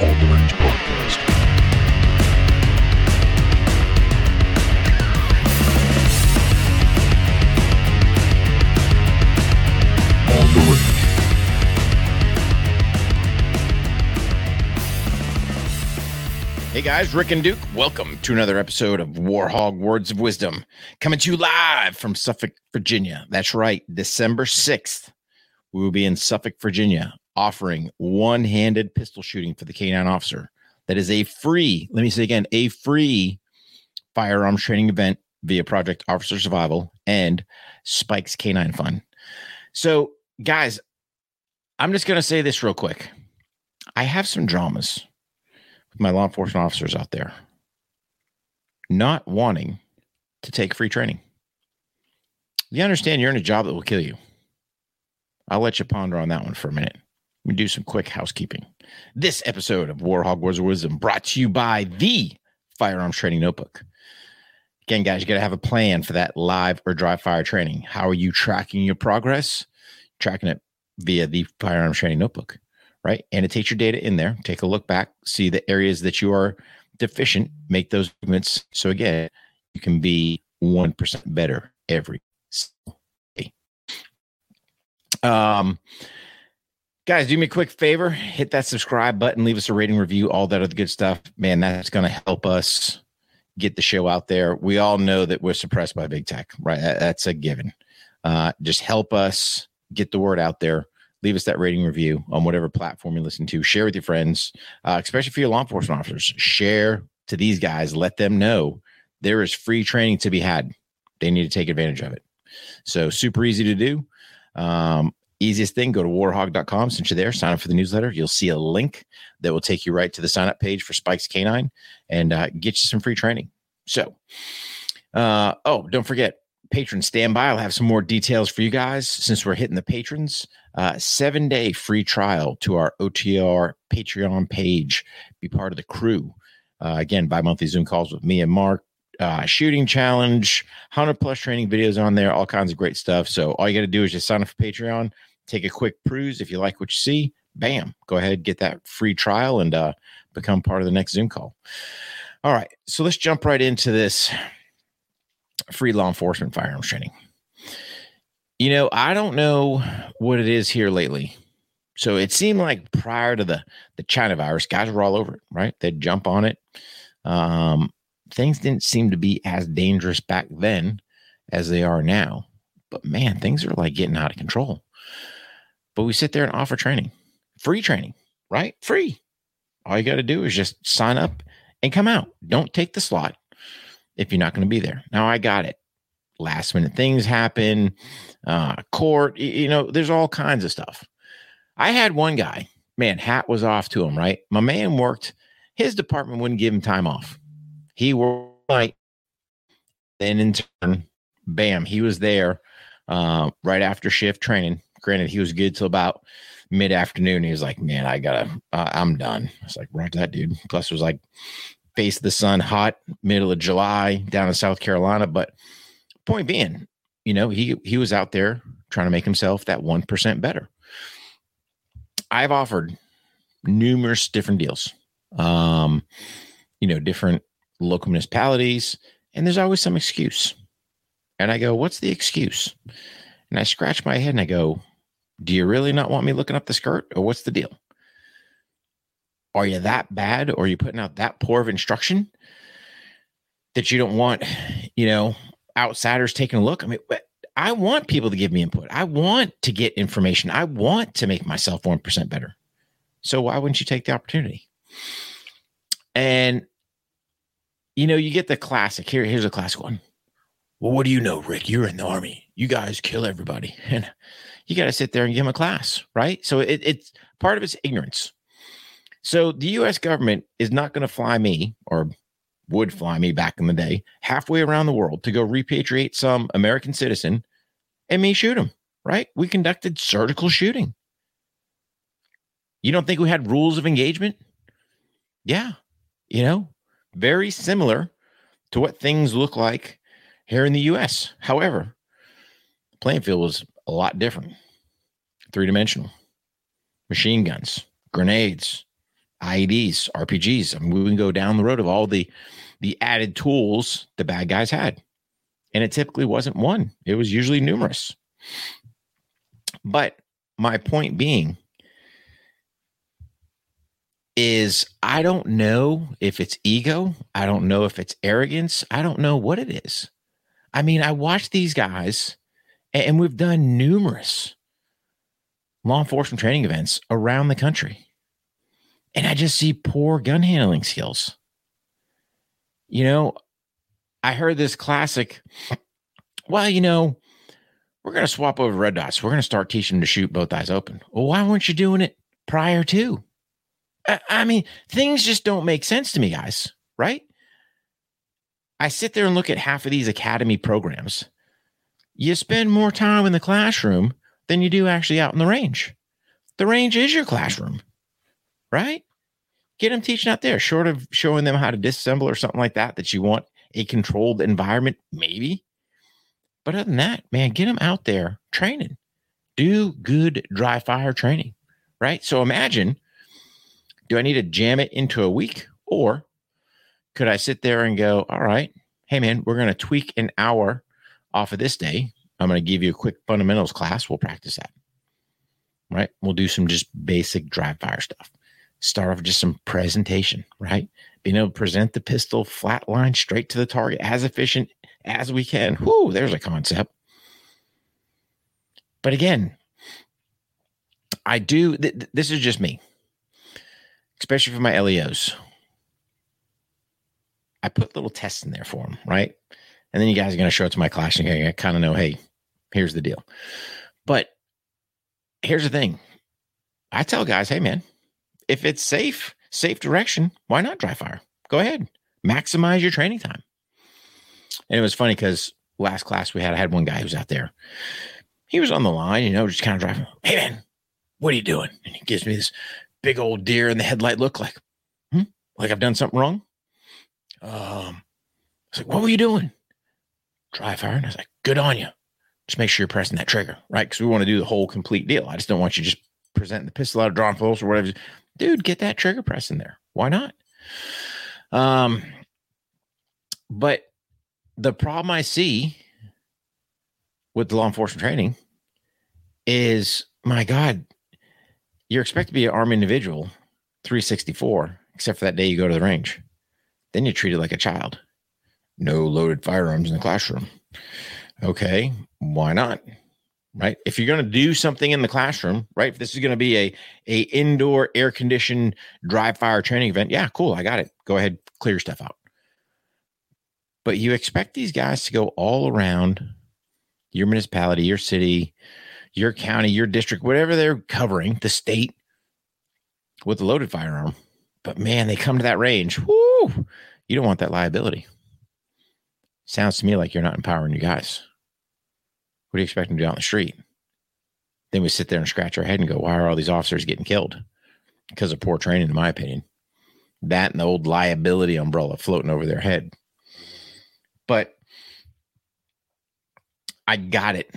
Hey guys, Rick and Duke, welcome to another episode of WarHogg Words of Wisdom, coming to you live from Suffolk, Virginia. That's right, December 6th, we will be in Suffolk, Virginia, offering one handed pistol shooting for the K9 officer. That is a free, let me say again, a free firearms training event via Project Officer Survival and Spike's K9 Fund. So, guys, I'm just going to say this real quick. I have some dramas with my law enforcement officers out there not wanting to take free training. You understand you're in a job that will kill you. I'll let you ponder on that one for a minute. Let me do some quick housekeeping. This episode of WarHogg Wars of Wisdom brought to you by the Firearms Training Notebook. Again, guys, you got to have a plan for that live or dry fire training. How are you tracking your progress? Tracking it via the Firearms Training Notebook right? Annotate your data in there. Take a look back, see the areas that you are deficient, make those movements. So again, you can be 1% better every day. Um, guys, do me a quick favor, hit that subscribe button, leave us a rating review, all that other good stuff. Man, that's going to help us get the show out there. We all know that we're suppressed by big tech, right? That's a given. Uh, just help us get the word out there leave us that rating review on whatever platform you listen to. Share with your friends, uh, especially for your law enforcement officers. Share to these guys. Let them know there is free training to be had. They need to take advantage of it. So super easy to do. Um, easiest thing, go to warhogg.com. Since you're there, sign up for the newsletter. You'll see a link that will take you right to the sign up page for Spikes K9 and uh, get you some free training. So, uh, oh, don't forget, patron standby. I'll have some more details for you guys since we're hitting the patrons. Uh, seven day free trial to our OTR Patreon page. Be part of the crew. Uh, again, bi monthly Zoom calls with me and Mark. Uh, shooting challenge, 100 plus training videos on there, all kinds of great stuff. So, all you got to do is just sign up for Patreon, take a quick peruse. If you like what you see, bam, go ahead, get that free trial and uh, become part of the next Zoom call. All right. So, let's jump right into this free law enforcement firearms training. You know, I don't know what it is here lately. So it seemed like prior to the the China virus, guys were all over it, right? They'd jump on it. Um, things didn't seem to be as dangerous back then as they are now. But man, things are like getting out of control. But we sit there and offer training, free training, right? Free. All you got to do is just sign up and come out. Don't take the slot if you're not going to be there. Now I got it. Last minute things happen, uh, court, you know, there's all kinds of stuff. I had one guy, man, hat was off to him, right? My man worked, his department wouldn't give him time off. He worked night, then in turn, bam, he was there uh, right after shift training. Granted, he was good till about mid afternoon. He was like, man, I gotta, uh, I'm done. I was like, right, that dude. Plus, it was like face the sun, hot middle of July down in South Carolina. But point being, you know, he he was out there trying to make himself that one percent better. I've offered numerous different deals, um, you know, different local municipalities, and there's always some excuse. And I go, "What's the excuse?" And I scratch my head and I go, "Do you really not want me looking up the skirt, or what's the deal?" are you that bad or are you putting out that poor of instruction that you don't want you know outsiders taking a look? I mean i want people to give me input. I want to get information. I want to make myself 1% better. So why wouldn't you take the opportunity? And you know you get the classic here here's a classic one. Well what do you know rick? You're in the army. You guys kill everybody. And you got to sit there and give them a class right so it, it's part of it's ignorance so the US government is not going to fly me or would mm-hmm. fly me back in the day halfway around the world to go repatriate some American citizen and me shoot him, right? We conducted surgical shooting. You don't think we had rules of engagement? Yeah. You know, very similar to what things look like here in the US. However, the playing field was a lot different. Three dimensional, machine guns, grenades, IEDs, RPGs. I mean, we can go down the road of all the the added tools the bad guys had. And it typically wasn't one, it was usually numerous. But my point being is I don't know if it's ego. I don't know if it's arrogance. I don't know what it is. I mean, I watch these guys and we've done numerous law enforcement training events around the country. And I just see poor gun handling skills. You know, I heard this classic, well, you know, we're going to swap over red dots. We're going to start teaching them to shoot both eyes open. Well, why weren't you doing it prior to? I, I mean, things just don't make sense to me, guys, right? I sit there and look at half of these academy programs. You spend more time in the classroom than you do actually out in the range. The range is your classroom, right? Get them teaching out there, short of showing them how to disassemble or something like that, that you want a controlled environment, maybe. But other than that, man, get them out there training. Do good dry fire training, right? So imagine do I need to jam it into a week or could I sit there and go, all right, hey, man, we're going to tweak an hour off of this day. I'm going to give you a quick fundamentals class. We'll practice that. Right. We'll do some just basic dry fire stuff. Start off just some presentation, right? Being able to present the pistol flat line straight to the target as efficient as we can. Whoo, there's a concept. But again, I do, th- this is just me, especially for my LEOs. I put little tests in there for them, right? And then you guys are going to show it to my class and I kind of know, hey, here's the deal. But here's the thing I tell guys, hey, man, if it's safe, safe direction, why not dry fire? Go ahead, maximize your training time. And it was funny because last class we had, I had one guy who was out there. He was on the line, you know, just kind of driving. Hey, man, what are you doing? And he gives me this big old deer in the headlight look like, hmm? like I've done something wrong. Um, I was like, what were you doing? Dry fire. And I was like, good on you. Just make sure you're pressing that trigger, right? Because we want to do the whole complete deal. I just don't want you just presenting the pistol out of drawn pulse or whatever. Dude, get that trigger press in there. Why not? Um, but the problem I see with the law enforcement training is my God, you're expected to be an armed individual 364, except for that day you go to the range. Then you're treated like a child. No loaded firearms in the classroom. Okay, why not? Right? If you're going to do something in the classroom, right? If this is going to be a a indoor air conditioned dry fire training event, yeah, cool, I got it. Go ahead, clear stuff out. But you expect these guys to go all around your municipality, your city, your county, your district, whatever they're covering, the state with a loaded firearm. But man, they come to that range. Whoo, you don't want that liability. Sounds to me like you're not empowering your guys. What do you expect them to do on the street? Then we sit there and scratch our head and go, why are all these officers getting killed? Because of poor training, in my opinion. That and the old liability umbrella floating over their head. But I got it.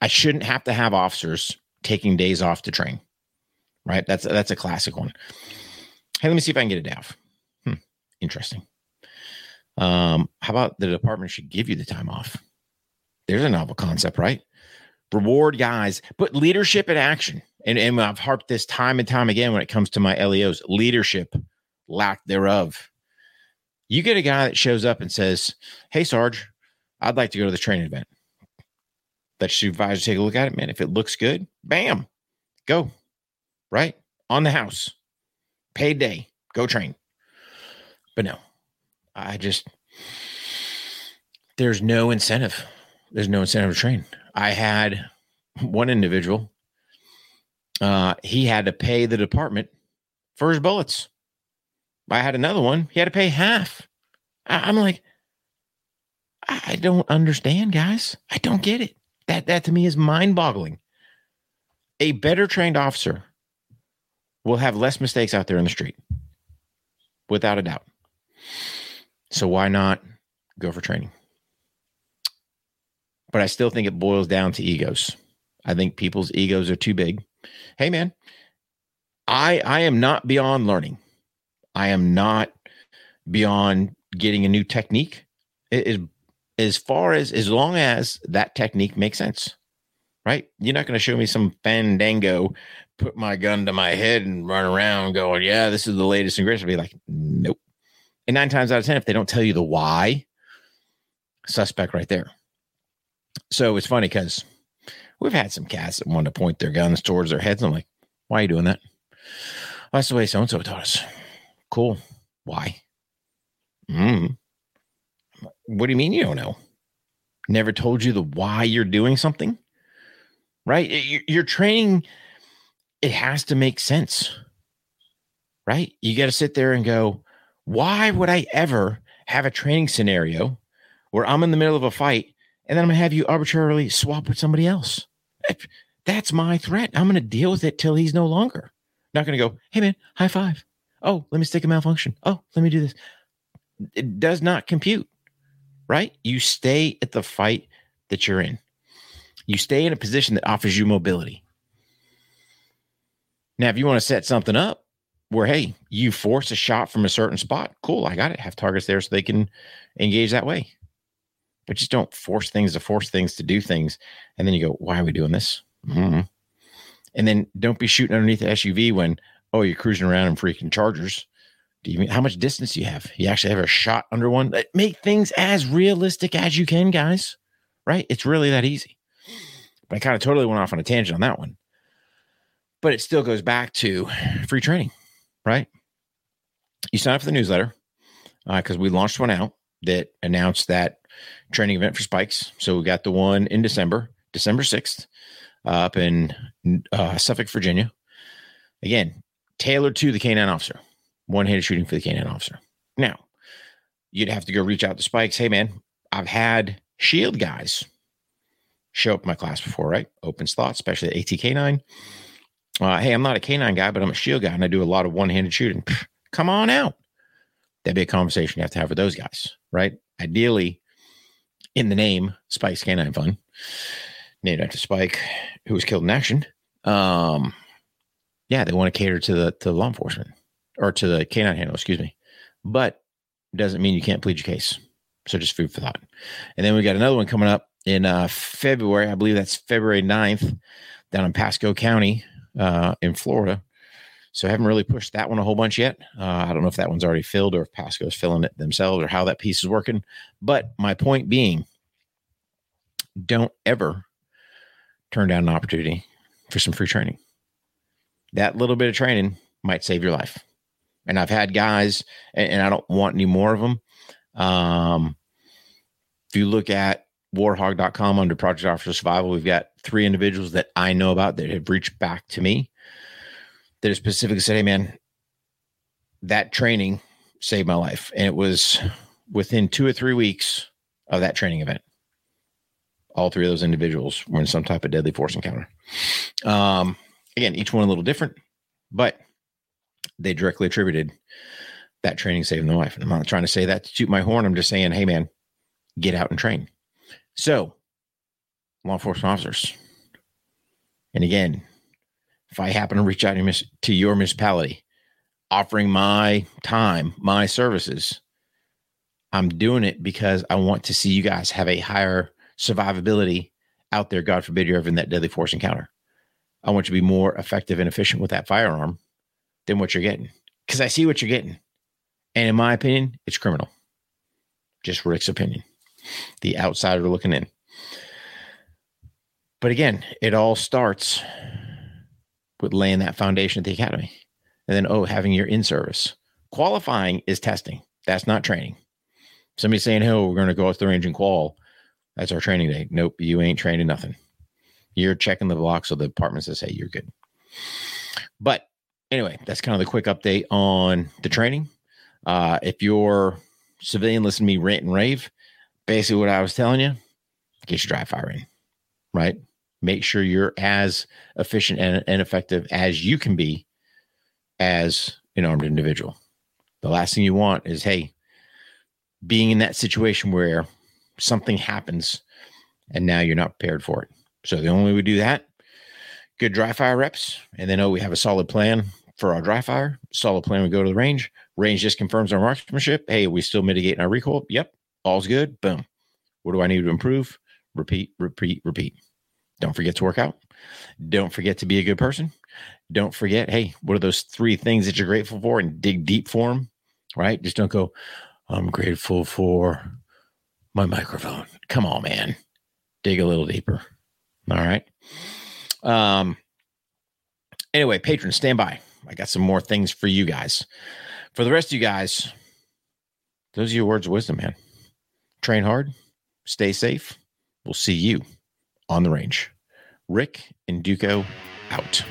I shouldn't have to have officers taking days off to train. Right? That's that's a classic one. Hey, let me see if I can get a day. Hmm, interesting. Um, how about the department should give you the time off? There's a novel concept, right? Reward guys, put leadership in action. And, and I've harped this time and time again when it comes to my LEOs leadership, lack thereof. You get a guy that shows up and says, Hey, Sarge, I'd like to go to the training event. Let supervisor take a look at it, man. If it looks good, bam, go. Right? On the house. Paid day. Go train. But no, I just, there's no incentive. There's no incentive to train. I had one individual, uh, he had to pay the department for his bullets. I had another one. He had to pay half. I, am like, I don't understand, guys. I don't get it. That that to me is mind-boggling. A better trained officer will have less mistakes out there in the street, without a doubt. So why not go for training? But I still think it boils down to egos. I think people's egos are too big. Hey, man, I I am not beyond learning. I am not beyond getting a new technique. It is as far as as long as that technique makes sense. Right? You're not going to show me some fandango, put my gun to my head and run around going, yeah, this is the latest and greatest. I'll be like, nope. And nine times out of ten, if they don't tell you the why, suspect right there. So it's funny because we've had some cats that want to point their guns towards their heads. I'm like, why are you doing that? Well, that's the way so and so taught us. Cool. Why? Mm. What do you mean you don't know? Never told you the why you're doing something, right? You're training, it has to make sense, right? You got to sit there and go, why would I ever have a training scenario where I'm in the middle of a fight and then I'm going to have you arbitrarily swap with somebody else? That's my threat. I'm going to deal with it till he's no longer. Not going to go, hey man, high five. Oh, let me stick a malfunction. Oh, let me do this. It does not compute, right? You stay at the fight that you're in. You stay in a position that offers you mobility. Now, if you want to set something up where, hey, you force a shot from a certain spot, cool, I got it. Have targets there so they can engage that way. But just don't force things to force things to do things. And then you go, why are we doing this? Mm-hmm. And then don't be shooting underneath the SUV when, oh, you're cruising around in freaking Chargers. Do you mean how much distance do you have? You actually have a shot under one. Make things as realistic as you can, guys. Right? It's really that easy. But I kind of totally went off on a tangent on that one. But it still goes back to free training, right? You sign up for the newsletter because uh, we launched one out that announced that training event for spikes. So we got the one in December, December 6th uh, up in uh, Suffolk, Virginia. Again, tailored to the canine officer, one handed shooting for the canine officer. Now, you'd have to go reach out to Spikes. Hey, man, I've had shield guys show up in my class before, right? Open slots, especially at ATK9. Uh, hey, I'm not a canine guy, but I'm a shield guy and I do a lot of one handed shooting. Come on out. That'd be a conversation you have to have with those guys, right? Ideally, in the name, Spike's Canine Fund, named after Spike, who was killed in action. Um, yeah, they want to cater to the to law enforcement or to the canine handler, excuse me. But doesn't mean you can't plead your case. So just food for thought. And then we got another one coming up in uh, February. I believe that's February 9th down in Pasco County uh, in Florida. So I haven't really pushed that one a whole bunch yet. Uh, I don't know if that one's already filled or if Pasco's filling it themselves or how that piece is working. But my point being, don't ever turn down an opportunity for some free training. That little bit of training might save your life. And I've had guys, and, and I don't want any more of them. Um, if you look at warhogg.com under Project Officer Survival, we've got three individuals that I know about that have reached back to me that have specifically said, Hey, man, that training saved my life. And it was within two or three weeks of that training event. All three of those individuals were in some type of deadly force encounter. Um, again, each one a little different, but they directly attributed that training saving their life. And I'm not trying to say that to toot my horn. I'm just saying, hey, man, get out and train. So, law enforcement officers, and again, if I happen to reach out to your municipality offering my time, my services, I'm doing it because I want to see you guys have a higher survivability out there. God forbid you're ever in that deadly force encounter. I want you to be more effective and efficient with that firearm than what you're getting because I see what you're getting. And in my opinion, it's criminal. Just Rick's opinion, the outsider looking in. But again, it all starts with laying that foundation at the academy. And then, oh, having your in service. Qualifying is testing. That's not training. Somebody saying, oh, we're going to go off the range and qual. That's our training day. Nope, you ain't training nothing. You're checking the block so the department says, hey, you're good. But anyway, that's kind of the quick update on the training. Uh, if you're civilian, listen to me rant and rave. Basically, what I was telling you, get your dry fire in, right? Make sure you're as efficient and, and effective as you can be as an armed individual. The last thing you want is, hey, being in that situation where something happens and now you're not prepared for it. So the only way we do that, good dry fire reps, and then oh, we have a solid plan for our dry fire. Solid plan. We go to the range. Range just confirms our marksmanship. Hey, we still mitigating our recoil? Yep. All's good. Boom. What do I need to improve? Repeat, repeat, repeat. Don't forget to work out. Don't forget to be a good person. Don't forget, hey, what are those three things that you're grateful for and dig deep for them, right? Just don't go, I'm grateful for my microphone. Come on, man. Dig a little deeper. All right. Um, anyway, patrons, stand by. I got some more things for you guys. For the rest of you guys, those are your words of wisdom, man. Train hard, stay safe. We'll see you on the range. Rick and Duco out.